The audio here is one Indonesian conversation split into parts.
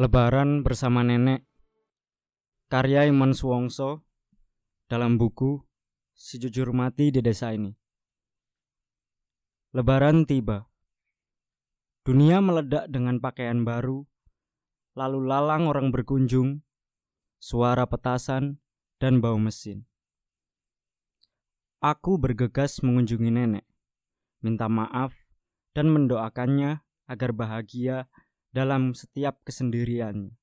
Lebaran bersama nenek. Karya Iman Suwongso Dalam buku Si Jujur Mati di Desa Ini. Lebaran tiba. Dunia meledak dengan pakaian baru Lalu lalang orang berkunjung Suara petasan dan bau mesin. Aku bergegas mengunjungi nenek Minta maaf dan mendoakannya agar bahagia dalam setiap kesendiriannya.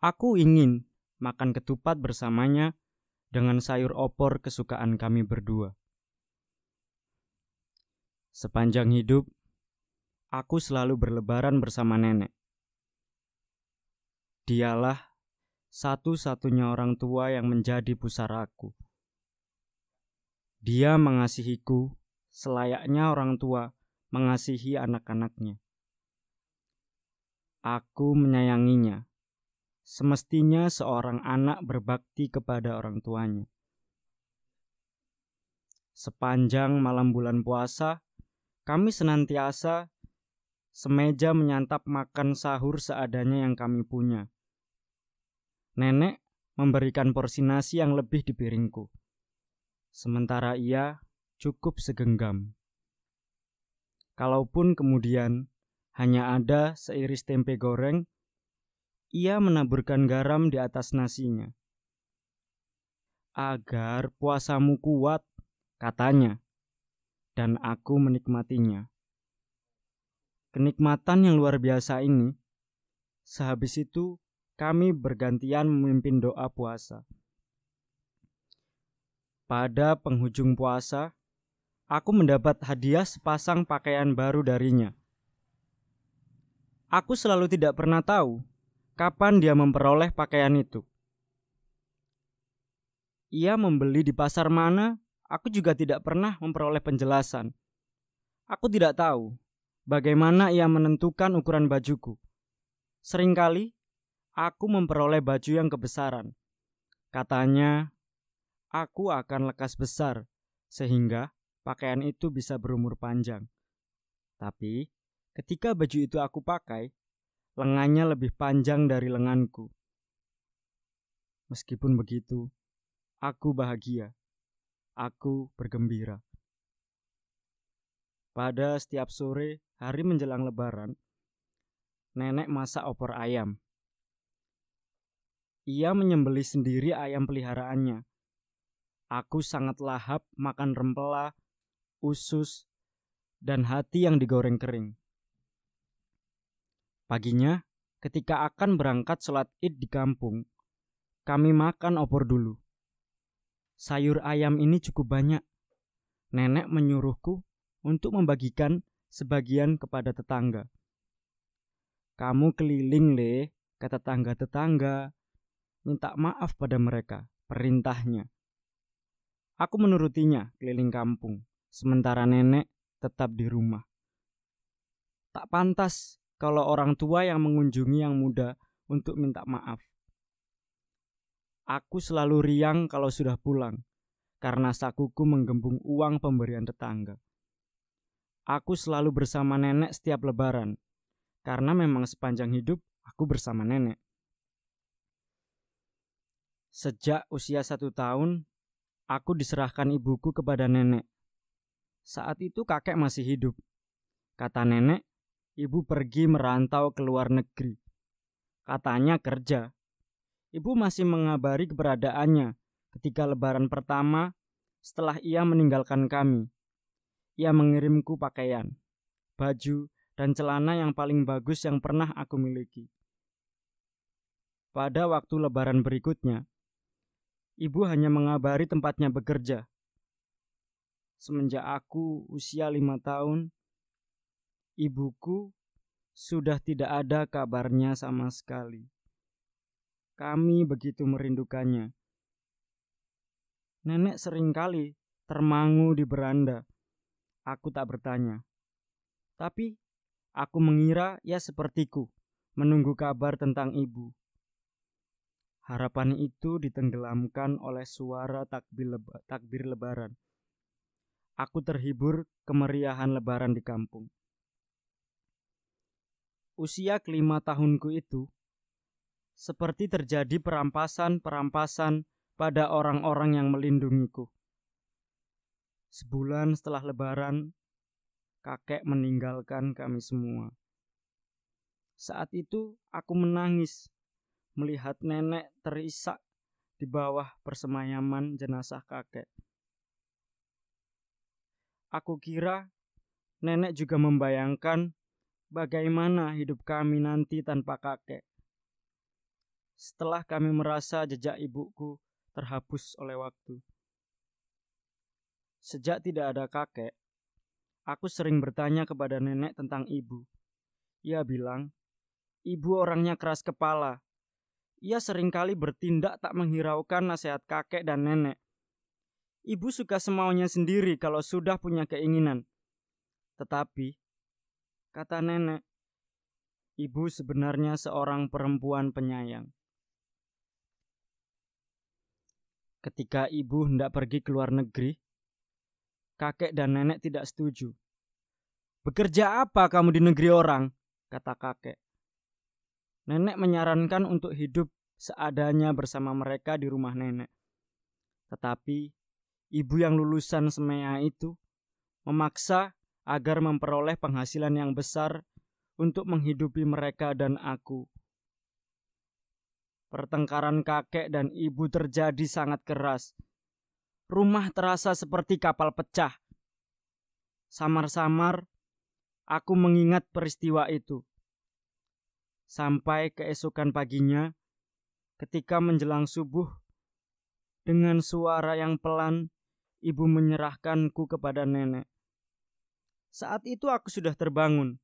Aku ingin makan ketupat bersamanya dengan sayur opor kesukaan kami berdua. Sepanjang hidup, aku selalu berlebaran bersama nenek. Dialah satu-satunya orang tua yang menjadi pusaraku. Dia mengasihiku selayaknya orang tua mengasihi anak-anaknya. Aku menyayanginya. Semestinya seorang anak berbakti kepada orang tuanya. Sepanjang malam bulan puasa, kami senantiasa semeja menyantap makan sahur seadanya yang kami punya. Nenek memberikan porsi nasi yang lebih di piringku. Sementara ia cukup segenggam. Kalaupun kemudian hanya ada seiris tempe goreng. Ia menaburkan garam di atas nasinya. Agar puasamu kuat, katanya. Dan aku menikmatinya. Kenikmatan yang luar biasa ini, sehabis itu kami bergantian memimpin doa puasa. Pada penghujung puasa, aku mendapat hadiah sepasang pakaian baru darinya. Aku selalu tidak pernah tahu kapan dia memperoleh pakaian itu. Ia membeli di pasar mana, aku juga tidak pernah memperoleh penjelasan. Aku tidak tahu bagaimana ia menentukan ukuran bajuku. Seringkali aku memperoleh baju yang kebesaran. Katanya, aku akan lekas besar sehingga pakaian itu bisa berumur panjang. Tapi Ketika baju itu aku pakai, lengannya lebih panjang dari lenganku. Meskipun begitu, aku bahagia. Aku bergembira. Pada setiap sore hari menjelang lebaran, nenek masak opor ayam. Ia menyembeli sendiri ayam peliharaannya. Aku sangat lahap makan rempela, usus, dan hati yang digoreng kering. Paginya, ketika akan berangkat sholat id di kampung, kami makan opor dulu. Sayur ayam ini cukup banyak. Nenek menyuruhku untuk membagikan sebagian kepada tetangga. Kamu keliling le ke tetangga-tetangga. Minta maaf pada mereka, perintahnya. Aku menurutinya keliling kampung, sementara nenek tetap di rumah. Tak pantas kalau orang tua yang mengunjungi yang muda untuk minta maaf. Aku selalu riang kalau sudah pulang, karena sakuku menggembung uang pemberian tetangga. Aku selalu bersama nenek setiap lebaran, karena memang sepanjang hidup aku bersama nenek. Sejak usia satu tahun, aku diserahkan ibuku kepada nenek. Saat itu kakek masih hidup. Kata nenek, Ibu pergi merantau ke luar negeri. Katanya kerja. Ibu masih mengabari keberadaannya ketika lebaran pertama setelah ia meninggalkan kami. Ia mengirimku pakaian, baju, dan celana yang paling bagus yang pernah aku miliki. Pada waktu lebaran berikutnya, ibu hanya mengabari tempatnya bekerja. Semenjak aku usia lima tahun, ibuku sudah tidak ada kabarnya sama sekali. Kami begitu merindukannya. Nenek sering kali termangu di beranda. Aku tak bertanya. Tapi aku mengira ia sepertiku, menunggu kabar tentang ibu. Harapan itu ditenggelamkan oleh suara takbir, leba, takbir lebaran. Aku terhibur kemeriahan lebaran di kampung. Usia kelima tahunku itu, seperti terjadi perampasan-perampasan pada orang-orang yang melindungiku. Sebulan setelah Lebaran, kakek meninggalkan kami semua. Saat itu aku menangis melihat nenek terisak di bawah persemayaman jenazah kakek. Aku kira nenek juga membayangkan bagaimana hidup kami nanti tanpa kakek. Setelah kami merasa jejak ibuku terhapus oleh waktu. Sejak tidak ada kakek, aku sering bertanya kepada nenek tentang ibu. Ia bilang, ibu orangnya keras kepala. Ia sering kali bertindak tak menghiraukan nasihat kakek dan nenek. Ibu suka semaunya sendiri kalau sudah punya keinginan. Tetapi, kata nenek, ibu sebenarnya seorang perempuan penyayang. Ketika ibu hendak pergi ke luar negeri, Kakek dan nenek tidak setuju. Bekerja apa kamu di negeri orang? kata kakek. Nenek menyarankan untuk hidup seadanya bersama mereka di rumah nenek. Tetapi ibu yang lulusan semea itu memaksa agar memperoleh penghasilan yang besar untuk menghidupi mereka dan aku. Pertengkaran kakek dan ibu terjadi sangat keras rumah terasa seperti kapal pecah. Samar-samar, aku mengingat peristiwa itu. Sampai keesokan paginya, ketika menjelang subuh, dengan suara yang pelan, ibu menyerahkanku kepada nenek. Saat itu aku sudah terbangun,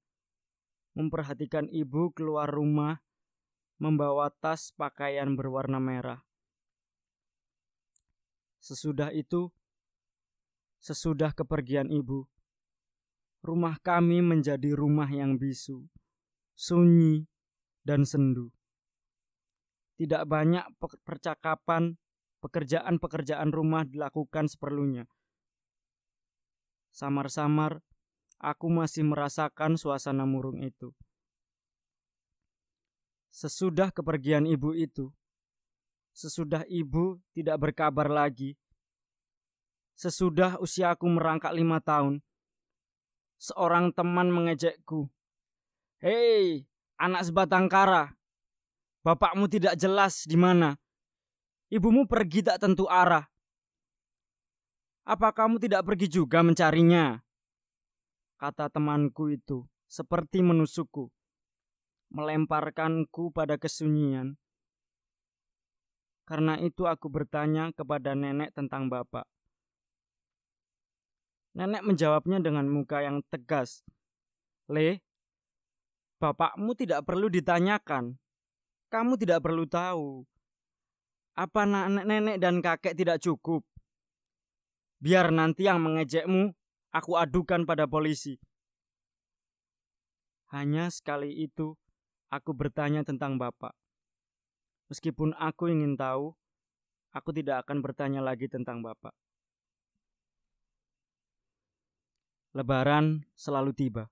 memperhatikan ibu keluar rumah, membawa tas pakaian berwarna merah. Sesudah itu, sesudah kepergian ibu, rumah kami menjadi rumah yang bisu, sunyi, dan sendu. Tidak banyak percakapan, pekerjaan-pekerjaan rumah dilakukan seperlunya. Samar-samar, aku masih merasakan suasana murung itu. Sesudah kepergian ibu itu, sesudah ibu tidak berkabar lagi. Sesudah usiaku merangkak lima tahun, seorang teman mengejekku. Hei, anak sebatang kara, bapakmu tidak jelas di mana. Ibumu pergi tak tentu arah. Apa kamu tidak pergi juga mencarinya? Kata temanku itu, seperti menusukku, melemparkanku pada kesunyian. Karena itu aku bertanya kepada nenek tentang bapak. Nenek menjawabnya dengan muka yang tegas. Le, bapakmu tidak perlu ditanyakan. Kamu tidak perlu tahu. Apa nenek dan kakek tidak cukup? Biar nanti yang mengejekmu, aku adukan pada polisi. Hanya sekali itu, aku bertanya tentang bapak. Meskipun aku ingin tahu, aku tidak akan bertanya lagi tentang Bapak. Lebaran selalu tiba.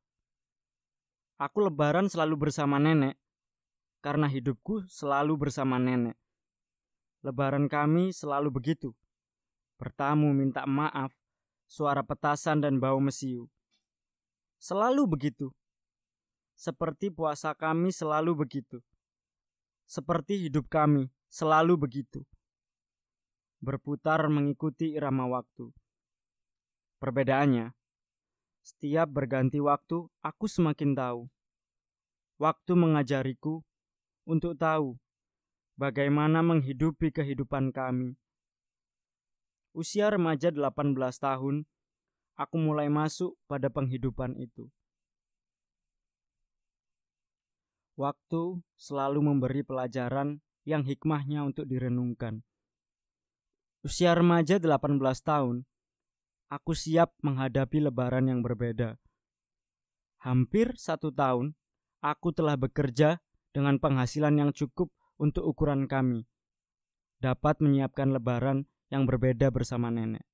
Aku lebaran selalu bersama nenek, karena hidupku selalu bersama nenek. Lebaran kami selalu begitu. Bertamu minta maaf, suara petasan dan bau mesiu. Selalu begitu. Seperti puasa kami selalu begitu. Seperti hidup kami, selalu begitu. Berputar mengikuti irama waktu. Perbedaannya, setiap berganti waktu, aku semakin tahu. Waktu mengajariku untuk tahu bagaimana menghidupi kehidupan kami. Usia remaja 18 tahun, aku mulai masuk pada penghidupan itu. Waktu selalu memberi pelajaran yang hikmahnya untuk direnungkan. Usia remaja 18 tahun, aku siap menghadapi lebaran yang berbeda. Hampir satu tahun, aku telah bekerja dengan penghasilan yang cukup untuk ukuran kami. Dapat menyiapkan lebaran yang berbeda bersama nenek.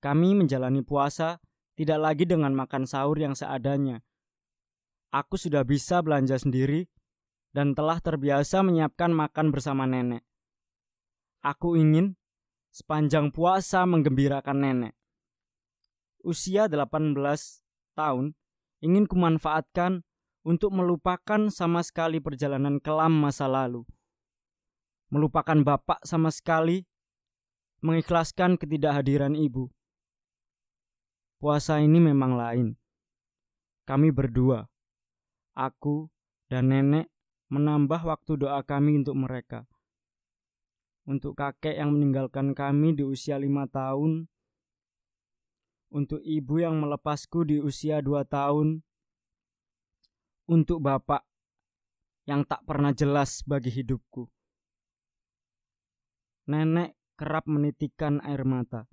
Kami menjalani puasa tidak lagi dengan makan sahur yang seadanya, Aku sudah bisa belanja sendiri dan telah terbiasa menyiapkan makan bersama nenek. Aku ingin sepanjang puasa menggembirakan nenek. Usia 18 tahun ingin kumanfaatkan untuk melupakan sama sekali perjalanan kelam masa lalu. Melupakan bapak sama sekali, mengikhlaskan ketidakhadiran ibu. Puasa ini memang lain. Kami berdua, aku dan nenek menambah waktu doa kami untuk mereka. Untuk kakek yang meninggalkan kami di usia lima tahun, untuk ibu yang melepasku di usia dua tahun, untuk bapak yang tak pernah jelas bagi hidupku. Nenek kerap menitikan air mata,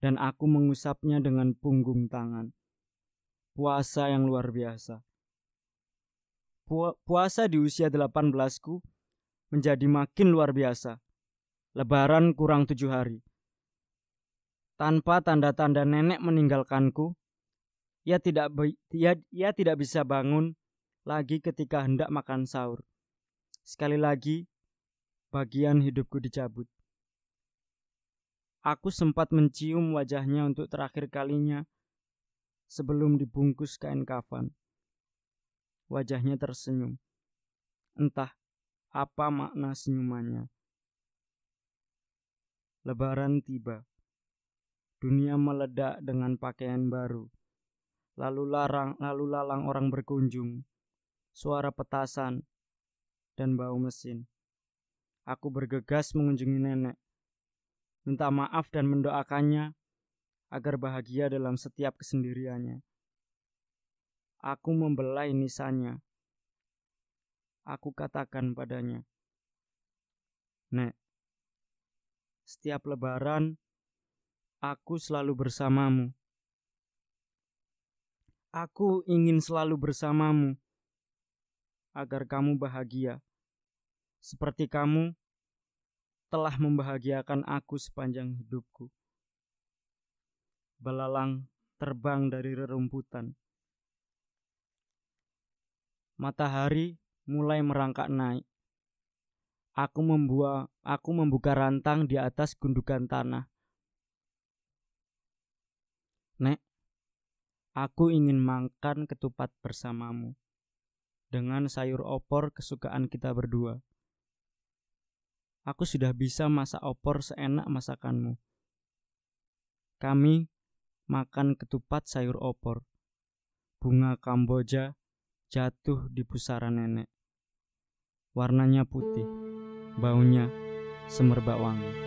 dan aku mengusapnya dengan punggung tangan. Puasa yang luar biasa puasa di usia 18ku menjadi makin luar biasa. Lebaran kurang tujuh hari. Tanpa tanda-tanda nenek meninggalkanku, ia tidak ia, ia tidak bisa bangun lagi ketika hendak makan sahur. Sekali lagi, bagian hidupku dicabut. Aku sempat mencium wajahnya untuk terakhir kalinya sebelum dibungkus kain kafan. Wajahnya tersenyum. Entah apa makna senyumannya. Lebaran tiba. Dunia meledak dengan pakaian baru. Lalu larang, lalu lalang orang berkunjung. Suara petasan dan bau mesin. Aku bergegas mengunjungi nenek. Minta maaf dan mendoakannya agar bahagia dalam setiap kesendiriannya. Aku membelai nisanya. Aku katakan padanya, Nek, setiap lebaran aku selalu bersamamu. Aku ingin selalu bersamamu agar kamu bahagia, seperti kamu telah membahagiakan aku sepanjang hidupku. Belalang terbang dari rerumputan Matahari mulai merangkak naik. Aku membuat aku membuka rantang di atas gundukan tanah. Nek, aku ingin makan ketupat bersamamu dengan sayur opor kesukaan kita berdua. Aku sudah bisa masak opor seenak masakanmu. Kami makan ketupat sayur opor, bunga kamboja, jatuh di pusara nenek. Warnanya putih, baunya semerbak wangi.